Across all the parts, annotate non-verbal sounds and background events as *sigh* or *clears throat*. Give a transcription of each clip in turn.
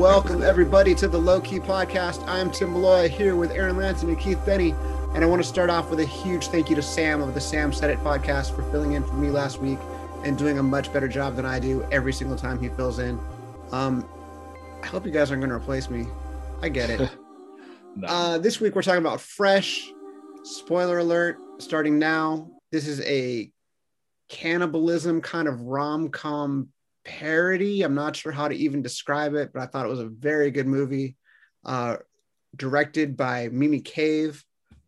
Welcome, everybody, to the Low Key Podcast. I'm Tim Malloy here with Aaron Lanson and Keith Benny. And I want to start off with a huge thank you to Sam of the Sam Said It podcast for filling in for me last week and doing a much better job than I do every single time he fills in. Um, I hope you guys aren't going to replace me. I get it. no. *laughs* uh, this week we're talking about Fresh. Spoiler alert, starting now. This is a cannibalism kind of rom com parody. I'm not sure how to even describe it, but I thought it was a very good movie. Uh, directed by Mimi Cave,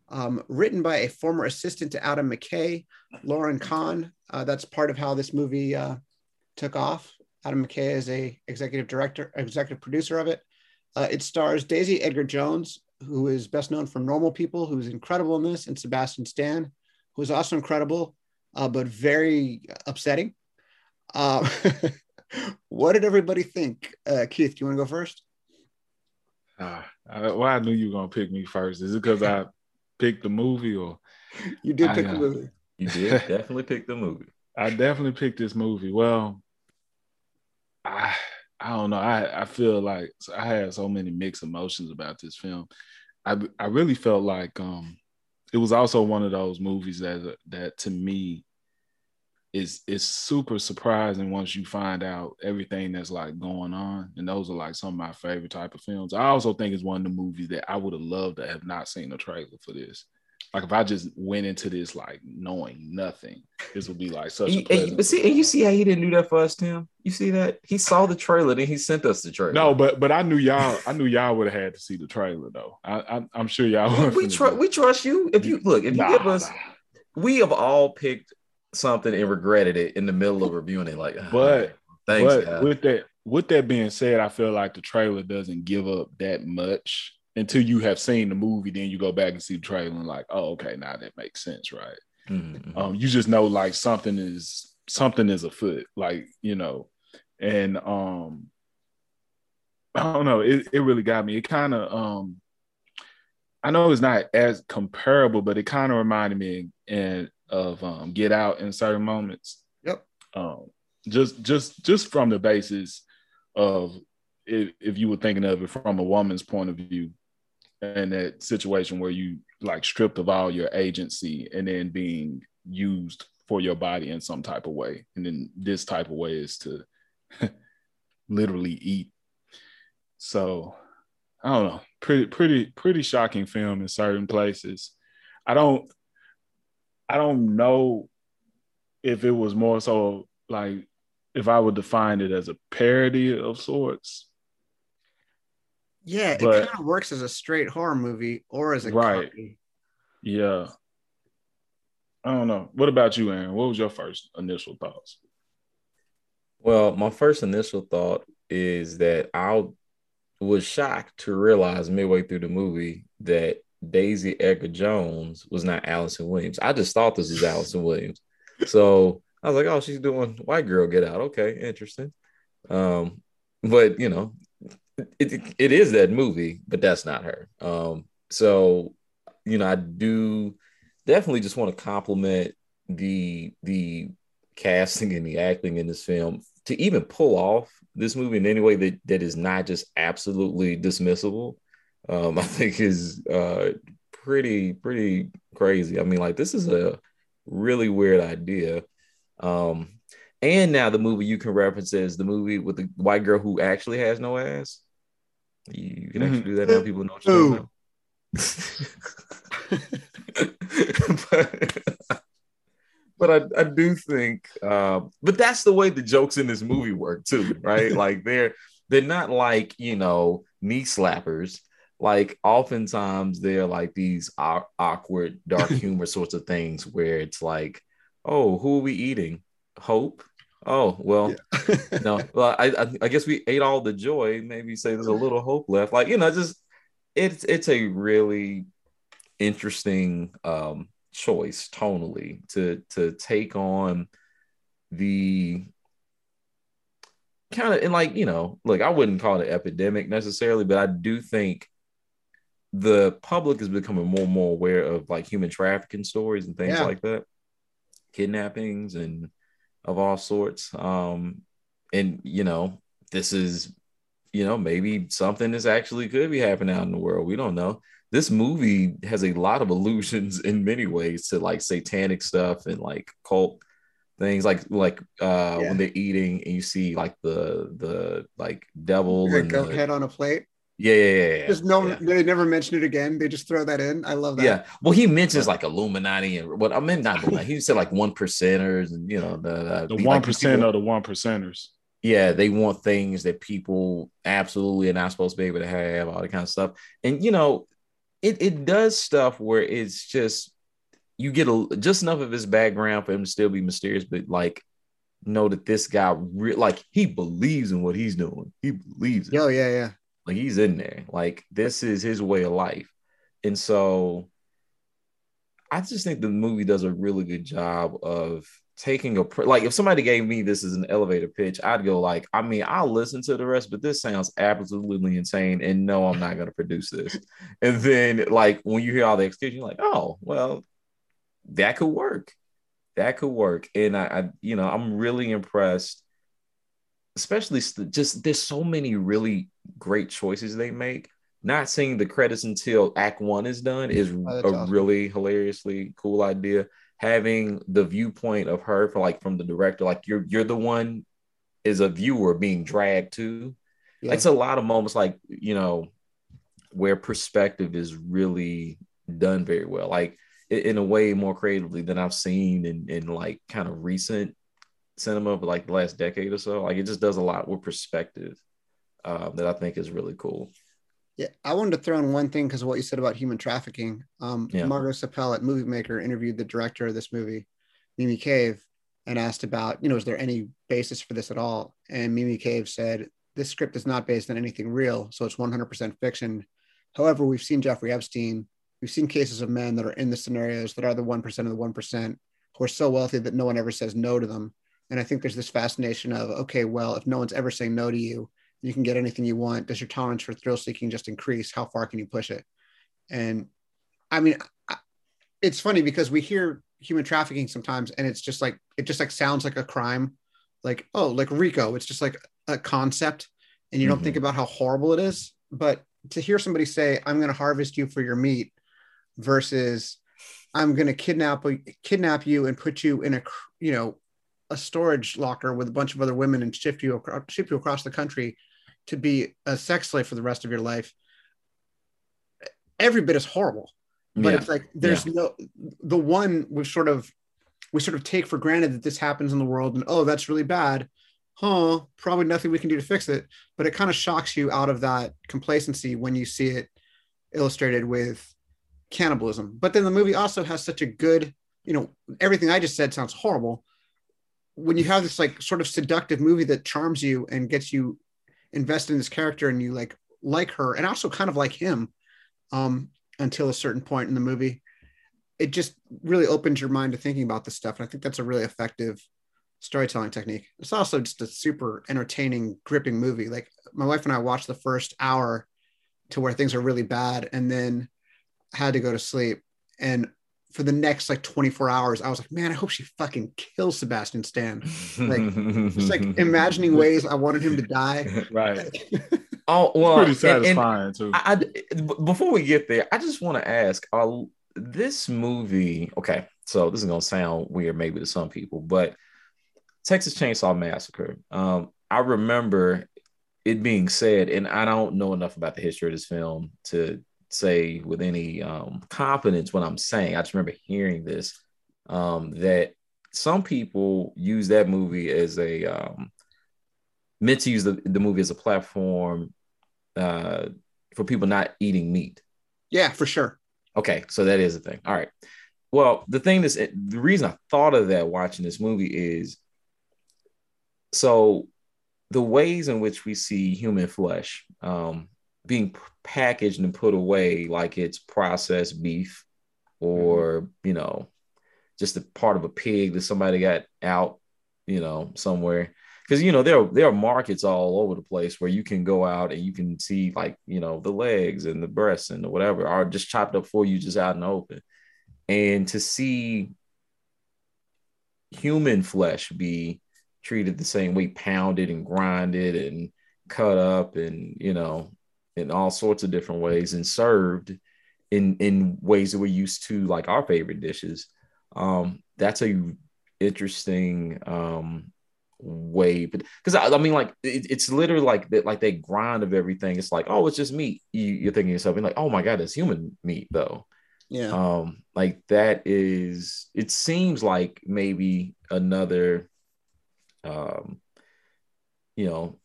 um, written by a former assistant to Adam McKay, Lauryn Kahn. Uh, that's part of how this movie uh, took off. Adam McKay is a executive director, executive producer of it. Uh, it stars Daisy Edgar Jones, who is best known from Normal People, who is incredible in this, and Sebastian Stan, who is also incredible, uh, but very upsetting. *laughs* Uh, what did everybody think? Uh, Keith, do you want to go first? Uh, I, well, I knew you were gonna pick me first. Is it because I *laughs* picked the movie, or you did pick I, the movie? You did *laughs* definitely pick the movie. I definitely picked this movie. Well, I I don't know. I I feel like I had so many mixed emotions about this film. I I really felt like um it was also one of those movies that that to me is is super surprising once you find out everything that's like going on. And those are like some of my favorite type of films. I also think it's one of the movies that I would have loved to have not seen a trailer for this. Like if I just went into this like knowing nothing, this would be like such. He, a and, but see, and you see how he didn't do that for us, Tim. You see that he saw the trailer, then he sent us the trailer. No, but but I knew y'all. I knew y'all would have had to see the trailer though. I, I am sure y'all. We, we trust. We trust you. If you look, if you nah, give us, nah. we have all picked something and regretted it in the middle of reviewing it. Like, but thanks. But with that, with that being said, I feel like the trailer doesn't give up that much until you have seen the movie. Then you go back and see the trailer and like, oh, okay, now that makes sense, right? Mm-hmm. Um, you just know like something is something is afoot, like you know, and um, I don't know. It it really got me. It kind of um. I know it's not as comparable, but it kind of reminded me and of um, Get Out in certain moments. Yep. Um, just just just from the basis of if, if you were thinking of it from a woman's point of view, and that situation where you like stripped of all your agency and then being used for your body in some type of way, and then this type of way is to *laughs* literally eat. So I don't know, pretty pretty pretty shocking film in certain places. I don't I don't know if it was more so like if I would define it as a parody of sorts. Yeah, but, it kind of works as a straight horror movie or as a right. Comedy. Yeah. I don't know. What about you, Aaron? What was your first initial thoughts? Well, my first initial thought is that I was shocked to realize midway through the movie that Daisy Edgar Jones was not Allison Williams. I just thought this was Allison Williams. So I was like, oh, she's doing White Girl Get Out. Okay, interesting. Um, but you know, it, it is that movie, but that's not her. Um, so you know, I do definitely just want to compliment the the casting and the acting in this film to even pull off this movie in any way that, that is not just absolutely dismissible um, *laughs* I think is uh, pretty pretty crazy. I mean, like this is a really weird idea. Um, and now the movie you can reference is the movie with the white girl who actually has no ass. You, can actually do that now. People know what you're *laughs* but, *laughs* but I, I do think, uh, but that's the way the jokes in this movie work too, right? like they're they're not like you know knee slappers like oftentimes they're like these awkward dark *laughs* humor sorts of things where it's like oh who are we eating? Hope? Oh well yeah. no *laughs* well I, I guess we ate all the joy. Maybe say there's a little hope left. Like you know just it's it's a really interesting um choice tonally to to take on the kind of and like you know look i wouldn't call it an epidemic necessarily but i do think the public is becoming more and more aware of like human trafficking stories and things yeah. like that, kidnappings and of all sorts. Um, and you know, this is you know, maybe something is actually could be happening out in the world. We don't know. This movie has a lot of *laughs* allusions in many ways to like satanic stuff and like cult things like like uh yeah. when they're eating and you see like the the like devil and goat the, head on a plate yeah, yeah, yeah. yeah. Just no, yeah. they never mention it again. They just throw that in. I love that. Yeah. Well, he mentions like Illuminati and what I mean, not He said like one percenters and you know the the one percent like, of the one percenters. Yeah, they want things that people absolutely are not supposed to be able to have, all that kind of stuff. And you know, it it does stuff where it's just you get a just enough of his background for him to still be mysterious, but like know that this guy re- like he believes in what he's doing. He believes. It. Oh yeah, yeah. Like he's in there. Like this is his way of life. And so I just think the movie does a really good job of taking a like if somebody gave me this as an elevator pitch, I'd go like, I mean, I'll listen to the rest, but this sounds absolutely insane, and no, I'm not gonna produce this. *laughs* and then like when you hear all the excuses, you're like, oh, well, that could work. That could work. And I, I you know, I'm really impressed especially just there's so many really great choices they make. Not seeing the credits until Act One is done is oh, a awesome. really hilariously cool idea. Having the viewpoint of her for like from the director, like you're you're the one is a viewer being dragged to. Yeah. It's a lot of moments like you know where perspective is really done very well, like in a way more creatively than I've seen in in like kind of recent cinema for like the last decade or so. Like it just does a lot with perspective um, that I think is really cool. Yeah, I wanted to throw in one thing because of what you said about human trafficking. Um, yeah. Margeaux Sippell at Movie Maker interviewed the director of this movie, Mimi Cave, and asked about, you know, is there any basis for this at all? And Mimi Cave said, this script is not based on anything real, so it's 100% fiction. However, we've seen Jeffrey Epstein. We've seen cases of men that are in the scenarios that are the 1% of the 1% who are so wealthy that no one ever says no to them. And I think there's this fascination of, okay, well, if no one's ever saying no to you, you can get anything you want. Does your tolerance for thrill seeking just increase? How far can you push it? And I mean, it's funny because we hear human trafficking sometimes and it's just like, it just like sounds like a crime. Like, oh, like Rico, it's just like a concept and you don't mm-hmm. think about how horrible it is. But to hear somebody say, I'm going to harvest you for your meat versus I'm going to kidnap kidnap you and put you in a you know a storage locker with a bunch of other women and ship you ship you across the country to be a sex slave for the rest of your life every bit is horrible but yeah. it's like there's yeah. no the one we sort of we sort of take for granted that this happens in the world and oh that's really bad huh probably nothing we can do to fix it but it kind of shocks you out of that complacency when you see it illustrated with cannibalism but then the movie also has such a good you know everything i just said sounds horrible when you have this like sort of seductive movie that charms you and gets you invested in this character and you like like her and also kind of like him um, until a certain point in the movie it just really opens your mind to thinking about this stuff. And i think that's a really effective storytelling technique. It's also just a super entertaining gripping movie. Like my wife and i watched the first hour to where things are really bad and then had to go to sleep. And for the next like 24 hours, I was like, man, I hope she fucking kills Sebastian Stan. Like, just like *laughs* imagining ways I wanted him to die. *laughs* Right. *laughs* oh well, pretty satisfying and, and too. I, I, before we get there, I just want to ask: Are this movie? Okay, so this is gonna sound weird maybe to some people, but Texas Chainsaw Massacre. Um, I remember it being said, and I don't know enough about the history of this film to say with any um, confidence what I'm saying. I just remember hearing this um, that some people use that movie as a um, meant to use the, the movie as a platform uh, for people not eating meat. Yeah, for sure. Okay, so that is a thing. All right. Well, the thing is, the reason I thought of that watching this movie is so the ways in which we see human flesh, um, being packaged and put away like it's processed beef or mm-hmm. you know just a part of a pig that somebody got out you know somewhere because you know there there are markets all over the place where you can go out and you can see like you know the legs and the breasts and whatever are just chopped up for you just out in the open and to see human flesh be treated the same way pounded and grinded and cut up and you know in all sorts of different ways and served in in ways that we're used to like our favorite dishes. Um that's a interesting um way but because I, I, mean like it, it's literally like that like they grind of everything. It's like oh it's just meat. You, are thinking yourself and like oh my god it's human meat though. Yeah. Um like that is it seems like maybe another um you know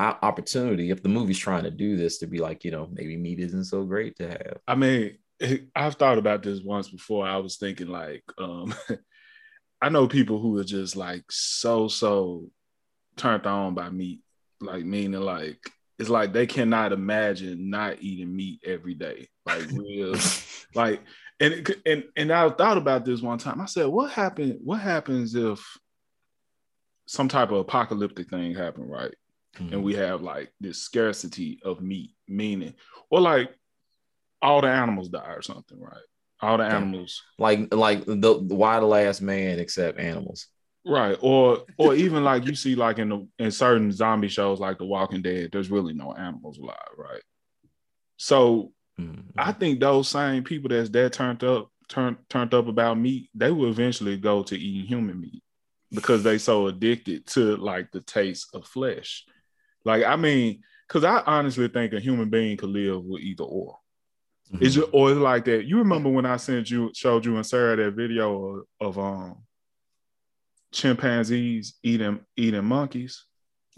opportunity if the movie's trying to do this to be like you know maybe meat isn't so great to have. I mean i've thought about this once before. I was thinking like um *laughs* i know people who are just like so so turned on by meat. Like meaning like it's like they cannot imagine not eating meat every day. Like real. *laughs* Like and and and i thought about this one time. I said what happened what happens if some type of apocalyptic thing happened right mm-hmm. and we have like this scarcity of meat, meaning, or like all the animals die or something, right? All the animals, like like the why the last man except animals, right? Or or even like you see like in the in certain zombie shows like The Walking Dead, there's really no animals alive, right? So mm-hmm. I think those same people that's that turned up turned turned up about meat, they will eventually go to eating human meat because they so addicted to like the taste of flesh. Like, I mean, because I honestly think a human being could live with either or. Mm-hmm. Is it or is it like that? You remember when I sent you, showed you and Sarah that video of, of um chimpanzees eating eating monkeys?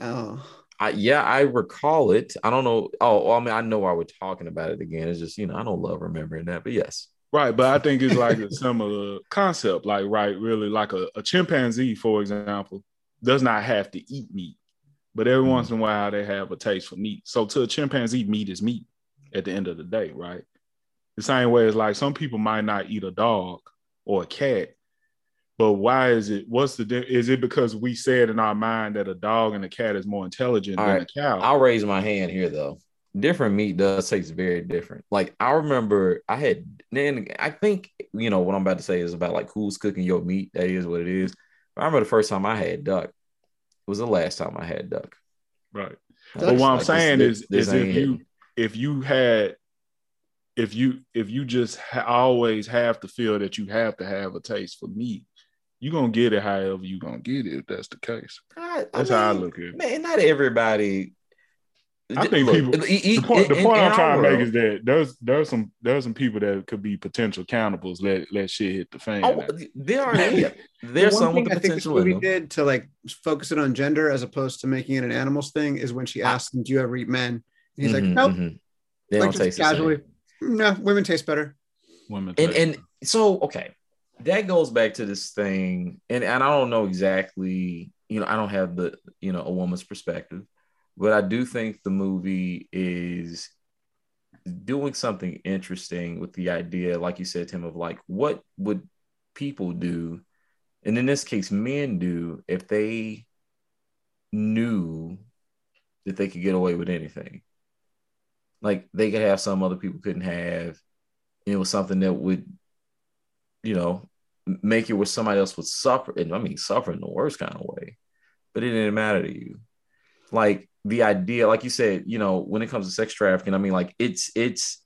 Oh. I, yeah, I recall it. I don't know. Oh, well, I mean, I know why we're talking about it again. It's just, you know, I don't love remembering that, but yes. Right, but I think it's like a similar concept. Like, right, really, like a, a chimpanzee, for example, does not have to eat meat but every mm-hmm. once in a while they have a taste for meat. So to a chimpanzee, meat is meat at the end of the day, right? The same way as like some people might not eat a dog or a cat, but why is it? What's the is it because we said in our mind that a dog and a cat is more intelligent All than right. a cow? I'll raise my hand here though. Different meat does taste very different. Like I remember I had then I think you know what I'm about to say is about like who's cooking your meat. That is what it is. I remember the first time I had duck was the last time I had duck. Right. but what I'm like saying this, is, this is if you if you had if you if you just ha- always have to feel that you have to have a taste for meat, you're gonna get it however you're gonna get it if that's the case. I, that's I mean, how I look at it. Man, not everybody I think Look, people. the point, the point I'm trying to make is that there's there's some there's some people that could be potential cannibals. Let let shit hit the fan. Oh, there are yeah. *laughs* there's some with the I think this movie did to like focus it on gender as opposed to making it an animals thing is when she asked him, "Do you ever eat men?" And he's mm-hmm, like, "Nope." Mm-hmm. They like, don't taste casually. No, women taste better. Women. And and so okay, that goes back to this thing, and and I don't know exactly. You know, I don't have the you know a woman's perspective but I do think the movie is doing something interesting with the idea, like you said, Tim, of like what would people do, and in this case, men do if they knew that they could get away with anything. Like they could have some other people couldn't have. It was something that would, you know, make it where somebody else would suffer. And I mean, suffer in the worst kind of way, but it didn't matter to you. Like the idea, like you said, you know, when it comes to sex trafficking, I mean, like it's it's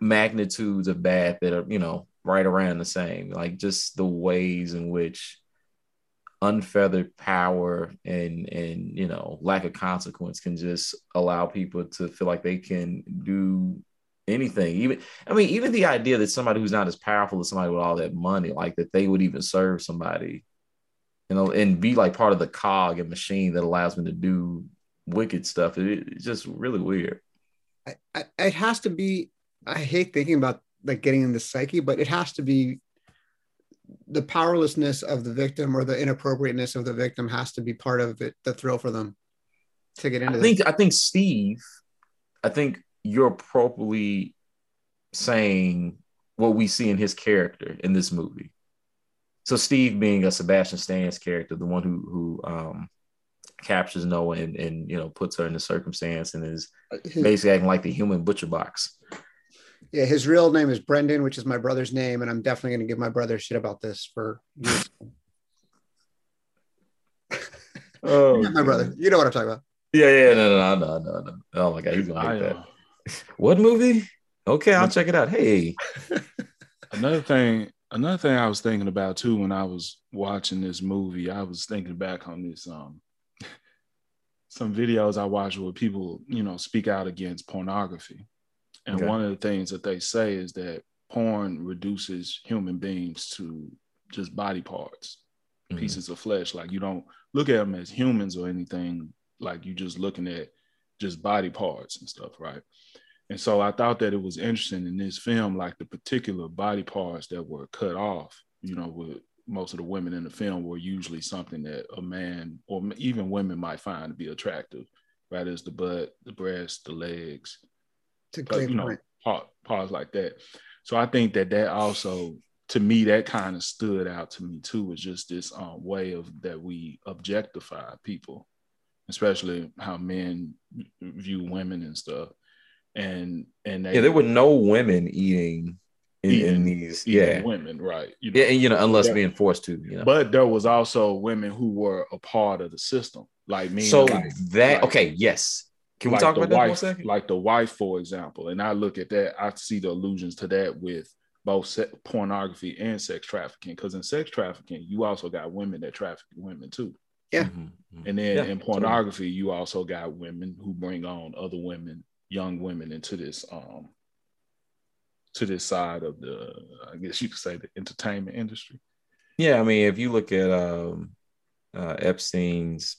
magnitudes of bad that are, you know, right around the same. Like just the ways in which unfeathered power and and you know lack of consequence can just allow people to feel like they can do anything even i mean even the idea that somebody who's not as powerful as somebody with all that money like that they would even serve somebody you know and be like part of the cog and machine that allows them to do wicked stuff. It, it's just really weird. I, I, it has to be. I hate thinking about like getting in the psyche, but it has to be the powerlessness of the victim or the inappropriateness of the victim has to be part of it. The thrill for them to get into. I think. This. I think Steve. I think you're probably saying what we see in his character in this movie. So Steve being a Sebastian Stan's character, the one who who um, captures Noah and, and you know puts her in the circumstance and is uh, basically acting like the human butcher box. Yeah, his real name is Brendan, which is my brother's name, and I'm definitely going to give my brother shit about this for years. *laughs* oh, my brother, you know what I'm talking about. Yeah, yeah, no, no, no, no, no. Oh my god, he's gonna hate that. uh, What movie? Okay, I'll check it out. Hey, *laughs* another thing, another thing I was thinking about too when I was watching this movie, I was thinking back on this um some videos I watched where people, you know, speak out against pornography. And Okay. one of the things that they say is that porn reduces human beings to just body parts, Mhm. pieces of flesh. Like you don't look at them as humans or anything. Like you're just looking at just body parts and stuff, right? And so I thought that it was interesting in this film, like the particular body parts that were cut off, you know, with most of the women in the film were usually something that a man or even women might find to be attractive, right? As the butt, the breast, the legs, It's a like, you know, point. part, parts like that. So I think that that also, to me, that kind of stood out to me too, was just this um, way of that we objectify people, especially how men view women and stuff. And and they yeah, there were no women eating in, in these. eating Yeah, women, right? You know? yeah, and you know, unless Yeah. being forced to, you know. But there was also women who were a part of the system, like me. so like, that like- okay, yes. Can we talk the about that wife, for a second? Like the wife, for example, and I look at that, I see the allusions to that with both se- pornography and sex trafficking. Because in sex trafficking, you also got women that traffic women too, Yeah. Mhm, mhm. and then Yeah, in totally. pornography, you also got women who bring on other women, young women, into this um to this side of the, I guess you could say, the entertainment industry. Yeah, I mean, if you look at um, uh, Epstein's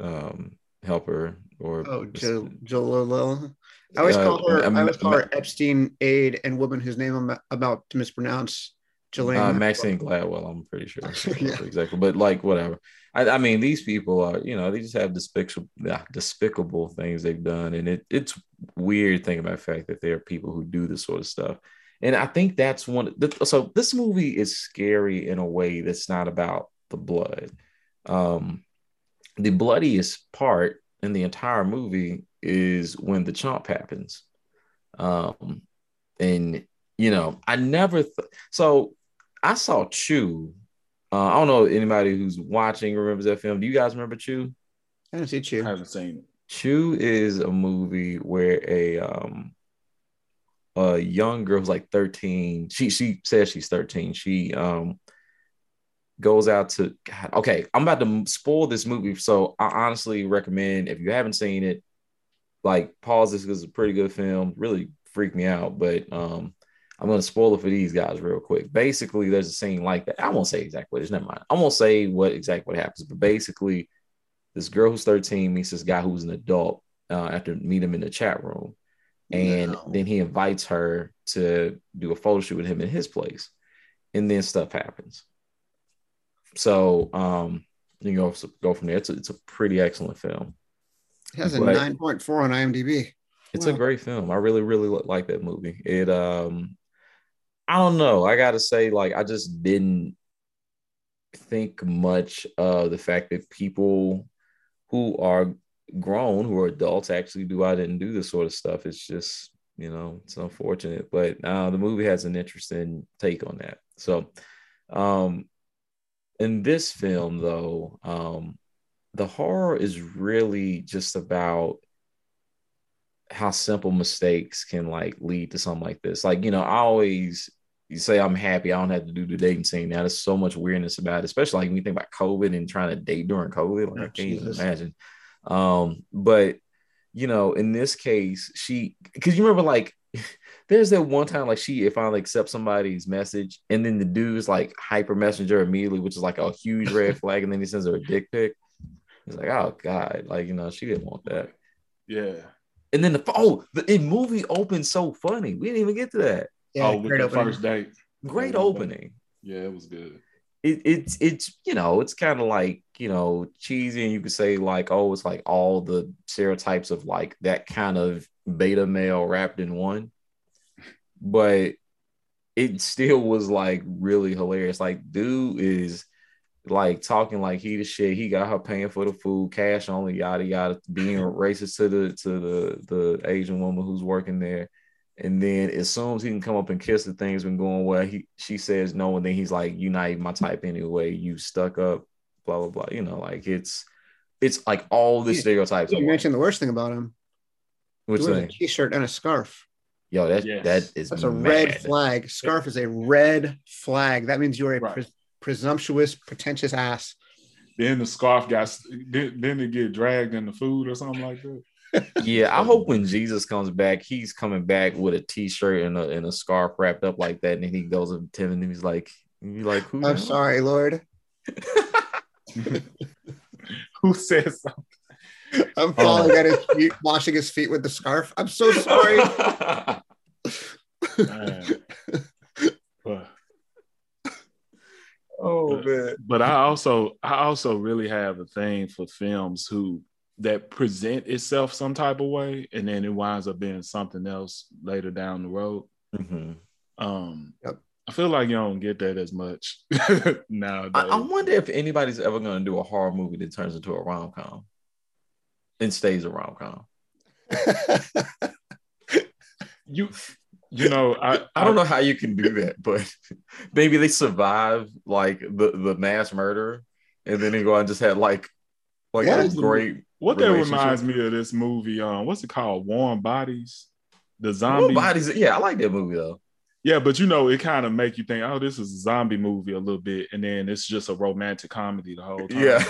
um, helper or Oh, Joe Jololo. I always Uh, call her. um, I always call her Epstein aide and woman whose name I'm about to mispronounce. Ghislaine. uh, Maxine Gladwell, I'm pretty sure. *laughs* Yeah. Exactly. But like whatever. I, I mean, these people are, you know, they just have despicable yeah, despicable things they've done. And it it's weird thinking about the fact that there are people who do this sort of stuff. And I think that's one so this movie is scary in a way that's not about the blood. Um the bloodiest part in the entire movie is when the chomp happens. Um and you know, I never th- so I saw Chew. Uh, I don't know anybody who's watching remembers that film. Do you guys remember Chew? I didn't see I haven't seen it. Chew is a movie where a um a young girl who's like 13. She she says she's 13. She um goes out to God, okay, I'm about to spoil this movie. So I honestly recommend if you haven't seen it, like pause this because it's a pretty good film. Really freaked me out, but um I'm gonna spoil it for these guys real quick. Basically, there's a scene like that. I won't say exactly what it is, never mind. I won't say what exactly what happens, but basically, this girl who's 13 meets this guy who's an adult uh, after meet him in the chat room. And No. then he invites her to do a photo shoot with him in his place. And then stuff happens. So um you go go from there. It's a, it's a pretty excellent film. It has a nine point four on IMDb. It's a great film. I really, really like that movie. It um I don't know. I gotta say, like, I just didn't think much of the fact that people who are grown, who are adults, actually do I didn't do this sort of stuff. It's just, you know, it's unfortunate. But uh, the movie has an interesting take on that. So um in this film, though, um, the horror is really just about how simple mistakes can like lead to something like this. Like, you know, I always you say I'm happy I don't have to do the dating scene. Now there's so much weirdness about it, especially like when you think about COVID and trying to date during COVID. Like, Oh, I can't even imagine. Um, but you know, in this case, she because you remember like *laughs* there's that one time like she if finally accepts somebody's message and then the dude's like hyper messenger immediately, which is like a huge red *laughs* flag, and then he sends her a dick pic. It's like, oh god, like you know, she didn't want that. Yeah. And then the oh, the, the movie opened so funny. We didn't even get to that. Yeah, oh, with great the opening. first date. Great opening. Yeah, it was good. It, it's it's you know it's kind of like you know cheesy and you could say like oh it's like all the stereotypes of like that kind of beta male wrapped in one, but it still was like really hilarious. Like dude is like talking like he the shit. He got her paying for the food, cash only, yada yada, being racist to the to the the Asian woman who's working there. And then as soon as he can come up and kiss the things been going well, he she says no, and then he's like, "You're not even my type anyway. You stuck up, blah blah blah." You know, like it's it's like all the stereotypes. You mentioned the worst thing about him. Which He wears thing? a t-shirt and a scarf. Yo, that Yes. that is That's a mad. red flag. Scarf is a red flag. That means you're a Right. pres- presumptuous, pretentious ass. Then the scarf got then, then it get dragged in the food or something like that. Yeah, I hope when Jesus comes back, he's coming back with a t-shirt and a and a scarf wrapped up like that, and then he goes up to him and he's like, "You like who?" I'm now?" sorry, Lord. *laughs* *laughs* Who says something? I'm oh. falling at his feet, washing his feet with the scarf. I'm so sorry. *laughs* Oh man. but I also I also really have a thing for films who that present itself some type of way and then it winds up being something else later down the road. Mhm. Um Yep. I feel like you don't get that as much nowadays. *laughs* I, I wonder if anybody's ever going to do a horror movie that turns into a rom com and stays a rom com. *laughs* you you know I I don't know how you can do that, but *laughs* maybe they survive like the, the mass murder and then they go out and just had like like a great What that reminds me of this movie, um, what's it called? Warm Bodies, the zombie. bodies. Yeah, I like that movie though. Yeah, but you know, it kind of make you think, oh, this is a zombie movie a little bit, and then it's just a romantic comedy the whole time. Yeah.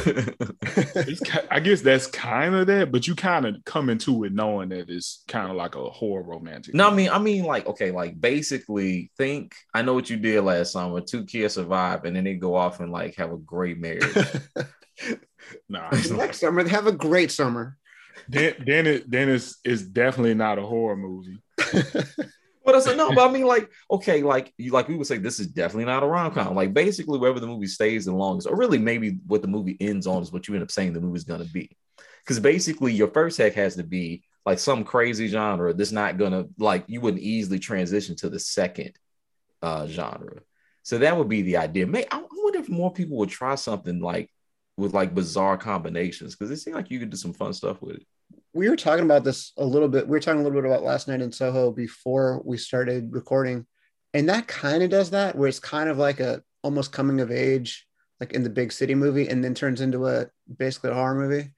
*laughs* I guess that's kind of that, but you kind of come into it knowing that it's kind of like a horror romantic. no, I mean, I mean, like, okay, like basically think I know what you did last summer. Two kids survive and then they go off and like have a great marriage. *laughs* nah. Next summer, they have a great summer. then, then it then it's it's definitely not a horror movie. But I said no, but I mean, like, okay, like you like we would say this is definitely not a rom com. Like basically, wherever the movie stays the longest, or really maybe what the movie ends on is what you end up saying the movie's gonna be. Because basically, your first hack has to be like some crazy genre that's not gonna like you wouldn't easily transition to the second uh genre. So that would be the idea. May I wonder if more people would try something like with like bizarre combinations because it seemed like you could do some fun stuff with it. we were talking about this a little bit. We were talking a little bit about last night in Soho before we started recording, and that kind of does that, where it's kind of like a almost coming of age, like in the big city movie, and then turns into a basically a horror movie.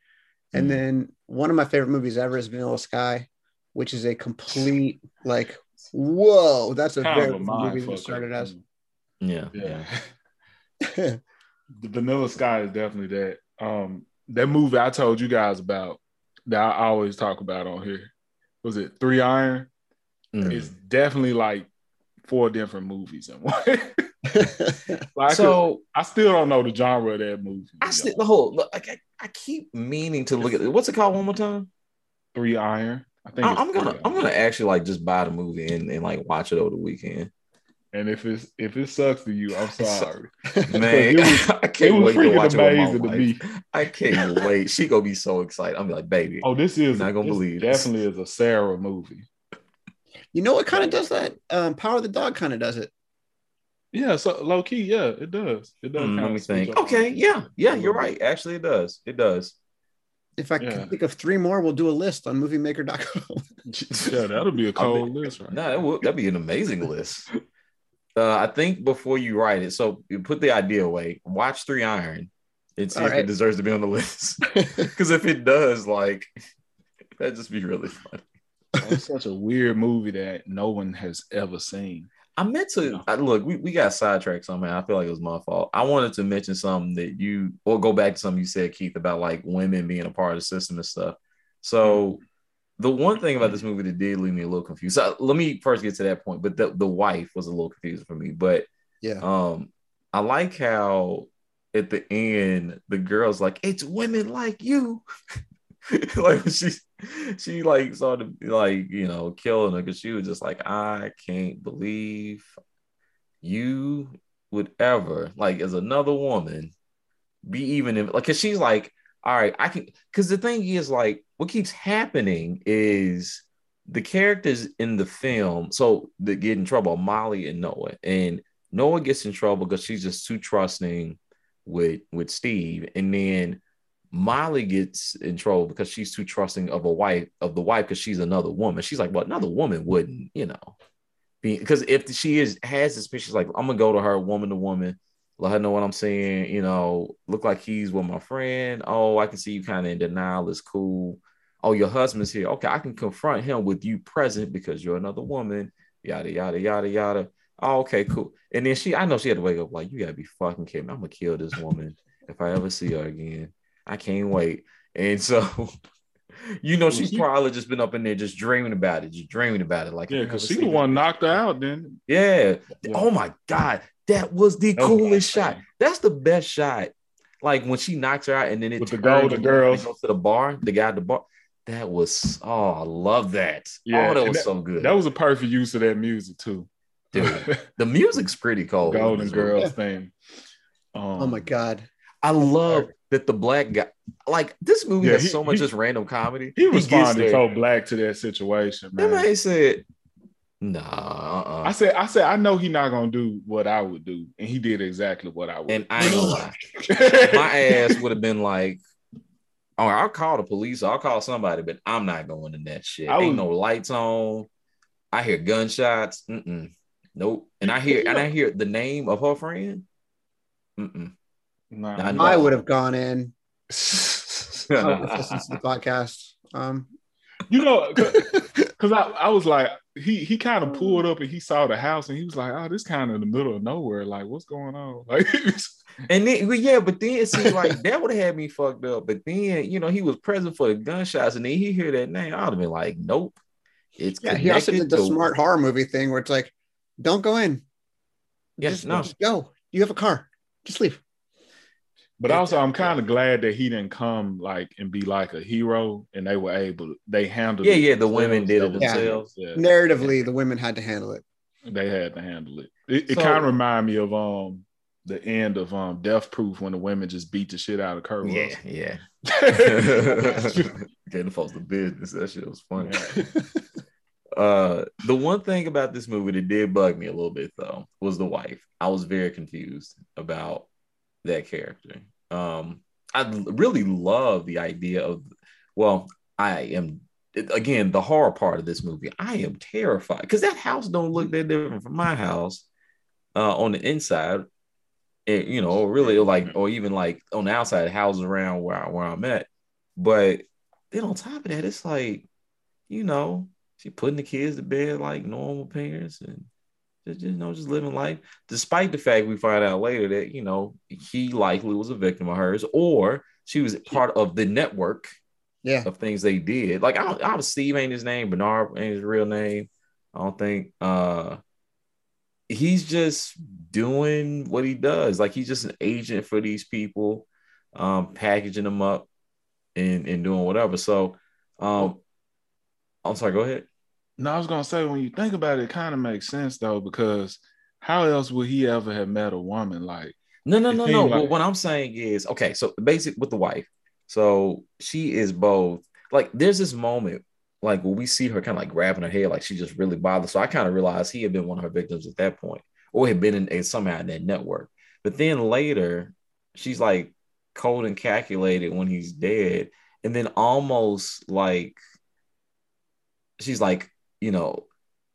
And Mhm. then one of my favorite movies ever is Vanilla Sky, which is a complete like, whoa, that's a Kind very of a movie than it fucker. started as. Yeah, Yeah. *laughs* yeah. The Vanilla Sky is definitely that. Um, that movie I told you guys about that I always talk about on here. Was it Three Iron? Mm. It's definitely like four different movies in *laughs* one. like I, could- So I still don't know the genre of that movie. I still the whole look, like, I, I keep meaning to look at it. What's it called one more time? Three Iron. i think I, i'm gonna Three I'm gonna actually like just buy the movie and, and like watch it over the weekend. And if it's if it sucks to you, I'm sorry. *laughs* Man, It was- *laughs* I can't was wait to freaking watch it with my amazing to wife. me. I can't *laughs* wait. She gonna be so excited. I'm like, baby. Oh, this is Not gonna this believe this. definitely is a Sarah movie. you know what kind of does that? Um, Power of the Dog kind of does it. Yeah, so low key, yeah, it does. It does. Kinda let me think. up. Okay, yeah, yeah, you're right. Actually, it does. It does. If I Yeah. can think of three more, we'll do a list on moviemaker.com. Yeah, that'll be a cold list, right? No, that would that'd be an amazing list. Uh, I think before you write it, so you put the idea away. Watch Three Iron and see All if right. it deserves to be on the list. *laughs* Because if it does, like that'd just be really fun. It's such a weird movie that no one has ever seen. I meant to No. I, look. We, we got sidetracked somehow. I feel like it was my fault. I wanted to mention something that you, or go back to something you said, Keith, about like women being a part of the system and stuff. So the one thing about this movie that did leave me a little confused. So let me first get to that point. But the, the wife was a little confusing for me. But yeah. um, I like how at the end the girl's like, "It's women like you." *laughs* like she she like started like you know killing her because she was just like, "I can't believe you would ever like as another woman be even in like because she's like, all right, I can because the thing is like what keeps happening is the characters in the film so they get in trouble molly and noah and noah gets in trouble because she's just too trusting with with steve and then molly gets in trouble because she's too trusting of a wife of the wife because she's another woman. She's like well another woman wouldn't you know. Be because if she is has this she's like i'm gonna go to her woman to woman Let her know what I'm saying. You know, look like he's with my friend. Oh, I can see you kind of in denial. It's cool. Oh, your husband's here. Okay, I can confront him with you present because you're another woman. Yada yada yada yada. Oh, okay, cool. And then she, I know she had to wake up like, you gotta be fucking kidding. me. I'm gonna kill this woman if I ever see her again. I can't wait. And *laughs* so, you know, she's she- probably just been up in there just dreaming about it, just dreaming about it. Like, Yeah, because she the one knocked her out. Then Yeah. Yeah. Oh my god, that was the That coolest shot. That's the best shot. Like when she knocks her out and then it With the turns Golden and Girls. goes to the bar. The guy at the bar. That was oh, I love that. Yeah, oh, that and was so good. that was a perfect use of that music too. Dude, *laughs* the music's pretty cool. in Golden this. Girls thing. Um, Oh my god. I love that the black guy, like this movie Yeah, has he- so much he- just random comedy. He gets responded so black to that situation, man. That man. said, "Nah, uh-uh. I said, I said, I know he not gonna do what I would do, and he did exactly what I would. and I ain't gonna lie, *laughs* my ass would have been like, "Oh, I'll call the police. I'll call somebody, but I'm not going in that shit. I Ain't no lights on. I hear gunshots. Mm-mm. Nope. And I hear and I hear the name of her friend. Mm-mm. Nah. I know. I would have gone in. *laughs* No, no. would to the podcast. Um, you know, because *laughs* I, I was like, he he kind of pulled up and he saw the house and he was like, oh, this kind of in the middle of nowhere. Like, what's going on? *laughs* Like, And then, well, yeah, but then it seems like that would have had me fucked up. But then, you know, he was present for the gunshots, and then he hear that name. I would have been like, nope. It's yeah, he also did the to- smart horror movie thing where it's like, don't go in. Yeah, just, no. just go. You have a car. Just leave. But also, I'm kind of glad that he didn't come like and be like a hero, and they were able. They handled. Yeah, it yeah, the women did it themselves. Yeah, Narratively, the women had to handle it. they had to handle it. It, it So- kind of reminded me of um the end of um Death Proof when the women just beat the shit out of Kurt Yeah, Russell. yeah. Yeah. *laughs* Getting folks to business. That shit was funny. *laughs* Uh, the one thing about this movie that did bug me a little bit though was the wife. I was very confused about that character. Um, I really love the idea of, well, I am again the horror part of this movie. I am terrified because that house don't look that different from my house uh, on the inside. And, you know, really like, or even like on the outside, houses around where I, where I'm at. But then on top of that, it's like, you know, she putting the kids to bed like normal parents and just, you know, just living life. Despite the fact we find out later that, you know, he likely was a victim of hers or she was part of the network Yeah. of things they did. Like I don't, I don't Steve ain't his name, Bernard ain't his real name. I don't think uh he's just doing what he does. Like he's just an agent for these people, um, packaging them up and, and doing whatever. So um I'm sorry, go ahead. No, I was gonna say when you think about it, it kind of makes sense though, because how else would he ever have met a woman like No, no, no, no. like- But what I'm saying is, okay, so basic with the wife. So she is both like there's this moment like when we see her kind of like grabbing her head, like she just really bothered. So I kind of realized he had been one of her victims at that point, or had been in, in somehow in that network. But then later, she's like cold and calculated when he's dead, and then almost like she's like, you know,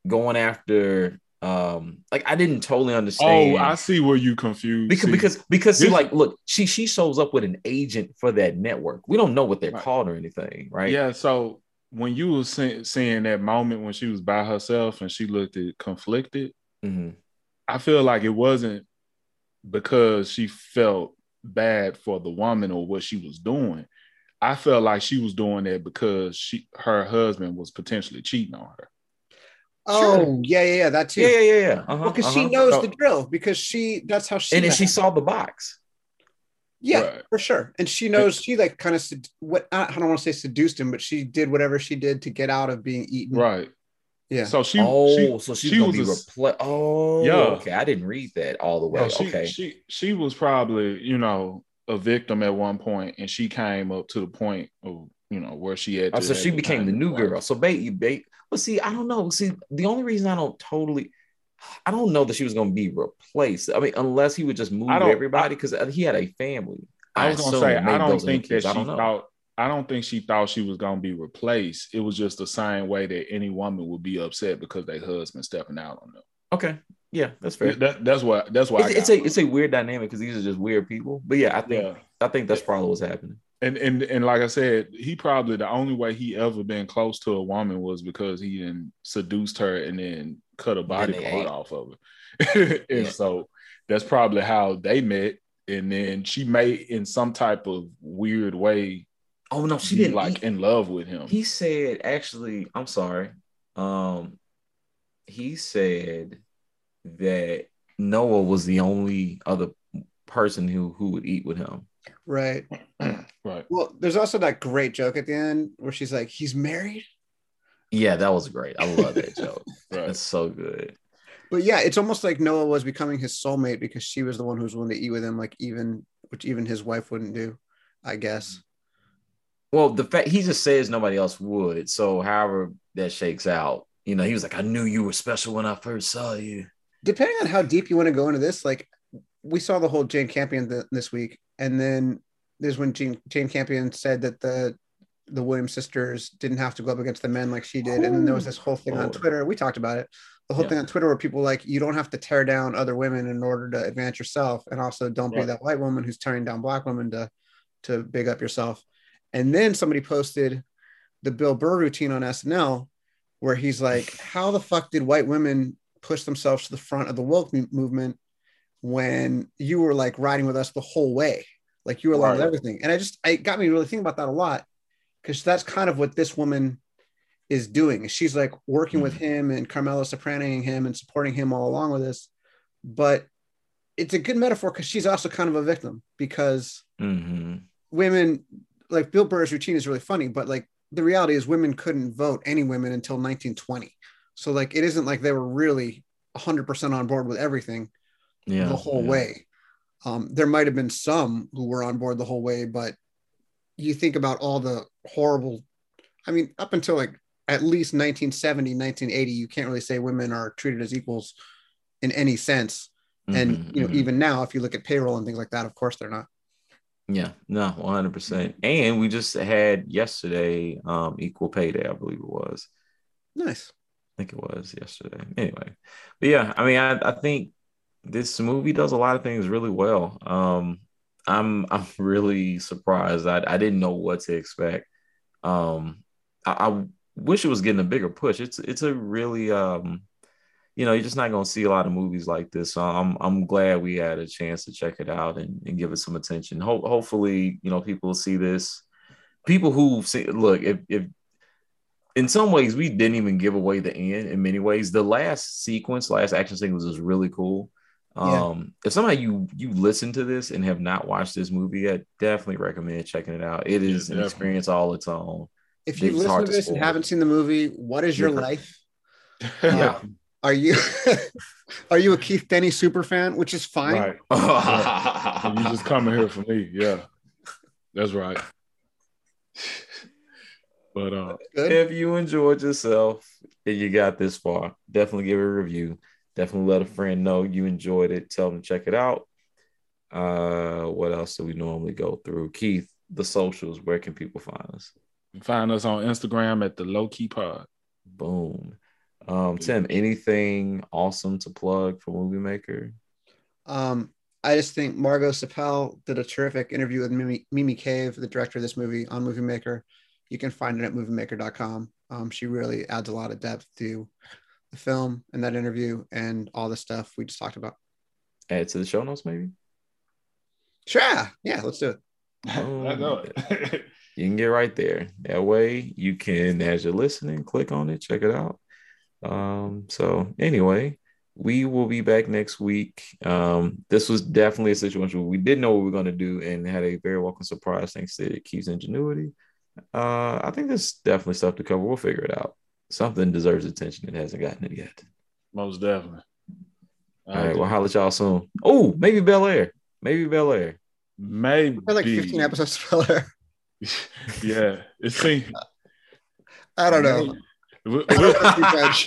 going after um like I didn't totally understand Oh, I see where you confused. because See, because because see, like look she she shows up with an agent for that network we don't know what they're Right. called or anything right yeah, so when you were see- seeing that moment when she was by herself and she looked at conflicted, Mhm. I feel like it wasn't because she felt bad for the woman or what she was doing. I felt like she was doing that because she her husband was potentially cheating on her. Oh, yeah, yeah, yeah. That too. yeah yeah yeah yeah uh-huh, because she uh-huh. knows So- the drill because she that's how she and she saw the box yeah Right. for sure and she knows she like kind of what I don't want to say seduced him but she did whatever she did to get out of being eaten Right. yeah So she oh she, so she's she gonna was be a s- repla- oh Yeah. okay i didn't read that all the way No, she, okay she she was probably you know a victim at one point, and she came up to the point of you know where she had. Oh, to so she became the new of- girl so bait you bait but see i don't know see the only reason i don't totally I don't know that she was going to be replaced. I mean, unless he would just move everybody because uh, he had a family. I was gonna say I don't those are the think that she I thought. I don't think she thought she was gonna be replaced. It was just the same way that any woman would be upset because their husband stepping out on them. Okay. Yeah, that's fair. That, that's why. That's why. It's, it's a it's a weird dynamic because these are just weird people. But yeah, I think Yeah. I think that's probably what's happening. And and and like I said, he probably the only way he ever been close to a woman was because he then seduced her and then cut a body part ate. off of her. *laughs* and Yeah. so that's probably how they met. And then she may, in some type of weird way, Oh no, she be didn't like he- in love with him. He said, actually, I'm sorry. Um, he said that Noah was the only other person who who would eat with him. Right. *clears throat* right. Well, there's also that great joke at the end where she's like, "He's married." Yeah, that was great. I love that *laughs* joke. Right. That's so good. But yeah, it's almost like Noah was becoming his soulmate because she was the one who was willing to eat with him, like even which even his wife wouldn't do, I guess. Well, the fact he just says nobody else would. So, however that shakes out, you know, he was like, "I knew you were special when I first saw you." Depending on how deep you want to go into this, like we saw the whole Jane Campion th- this week, and then there's when Jane, Jane Campion said that the the Williams sisters didn't have to go up against the men like she did, and then there was this whole thing on. Twitter. We talked about it. The whole Yeah. thing on Twitter where people like you don't have to tear down other women in order to advance yourself, and also don't be that white woman who's tearing down black women to to big up yourself. And then somebody posted the Bill Burr routine on SNL where he's like, "How the fuck did white women push themselves to the front of the woke movement when you were like riding with us the whole way, like you were along with everything?" And I just, it got me really thinking about that a lot because that's kind of what this woman is doing. She's like working with him and Carmela Sopranoing him and supporting him all along with this, but it's a good metaphor because she's also kind of a victim because hmm women like Bill Burr's routine is really funny, but like the reality is women couldn't vote any women until 1920. So like it isn't like they were really 100% on board with everything Yeah, the whole yeah. way. Um, there might have been some who were on board the whole way, but you think about all the horrible, I mean, up until like at least 1970, 1980, you can't really say women are treated as equals in any sense. And Mhm, you know, mhm. even now, if you look at payroll and things like that, of course they're not. Yeah, no, one hundred percent. And we just had yesterday, um, equal pay day, I believe it was. Nice. I think it was yesterday. Anyway, but yeah, I mean, I, I think this movie does a lot of things really well. Um, I'm *laughs* I'm really surprised. I I didn't know what to expect. Um, I, I wish it was getting a bigger push. It's it's a really um, you know, you're just not gonna see a lot of movies like this. So I'm I'm glad we had a chance to check it out and, and give it some attention. Ho- hopefully, you know, people see this. People who see look if if in some ways we didn't even give away the end in many ways the last sequence last action sequence was really cool Yeah. um if somehow you you listen to this and have not watched this movie i definitely recommend checking it out It is Yeah, an experience all its own If you It's listen hard to to this and haven't seen the movie, what is your You're- life? *laughs* yeah Are you *laughs* are you a Keith Denny super fan? Which is fine. Right. *laughs* And you just coming here for me. Yeah. That's right. But uh Good. if you enjoyed yourself and you got this far definitely give it a review definitely let a friend know you enjoyed it tell them to check it out uh what else do we normally go through keith the socials where can people find us find us on Instagram at the low key pod. Boom. Um, Tim, anything awesome to plug for Movie Maker? Um, I just think Margeaux Sippell did a terrific interview with Mimi, Mimi Cave, the director of this movie, on Movie Maker. You can find it at moviemaker.com. Um, she really adds a lot of depth to the film and that interview and all the stuff we just talked about. Add to the show notes, maybe. Sure. Yeah, let's do it. Oh, I know it. *laughs* You can get right there. That way, you can, as you're listening, click on it, check it out. Um, so anyway, we will be back next week. Um, this was definitely a situation where we didn't know what we were going to do and had a very welcome surprise thanks to Keith's ingenuity. Uh, I think there's definitely stuff to cover. We'll figure it out. Something deserves attention that hasn't gotten it yet. Most definitely. Uh, All right, we'll holler at y'all soon. Oh, maybe Bel Air. Maybe Bel Air. Maybe We're like 15 episodes of Bel Air. *laughs* Yeah, it seems. *laughs* I don't know. We'll- I don't we'll- know if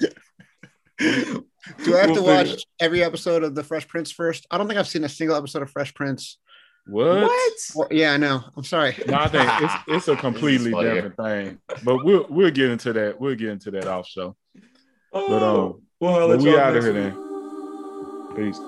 you *laughs* Do I have to We'll watch every episode of The Fresh Prince first? I don't think I've seen a single episode of Fresh Prince. What? Well, yeah, I know. I'm sorry. No, I think it's *laughs* it's a completely different thing. But we'll we'll get into that. We'll get into that off show. But um, Well, but we out of here then. Peace.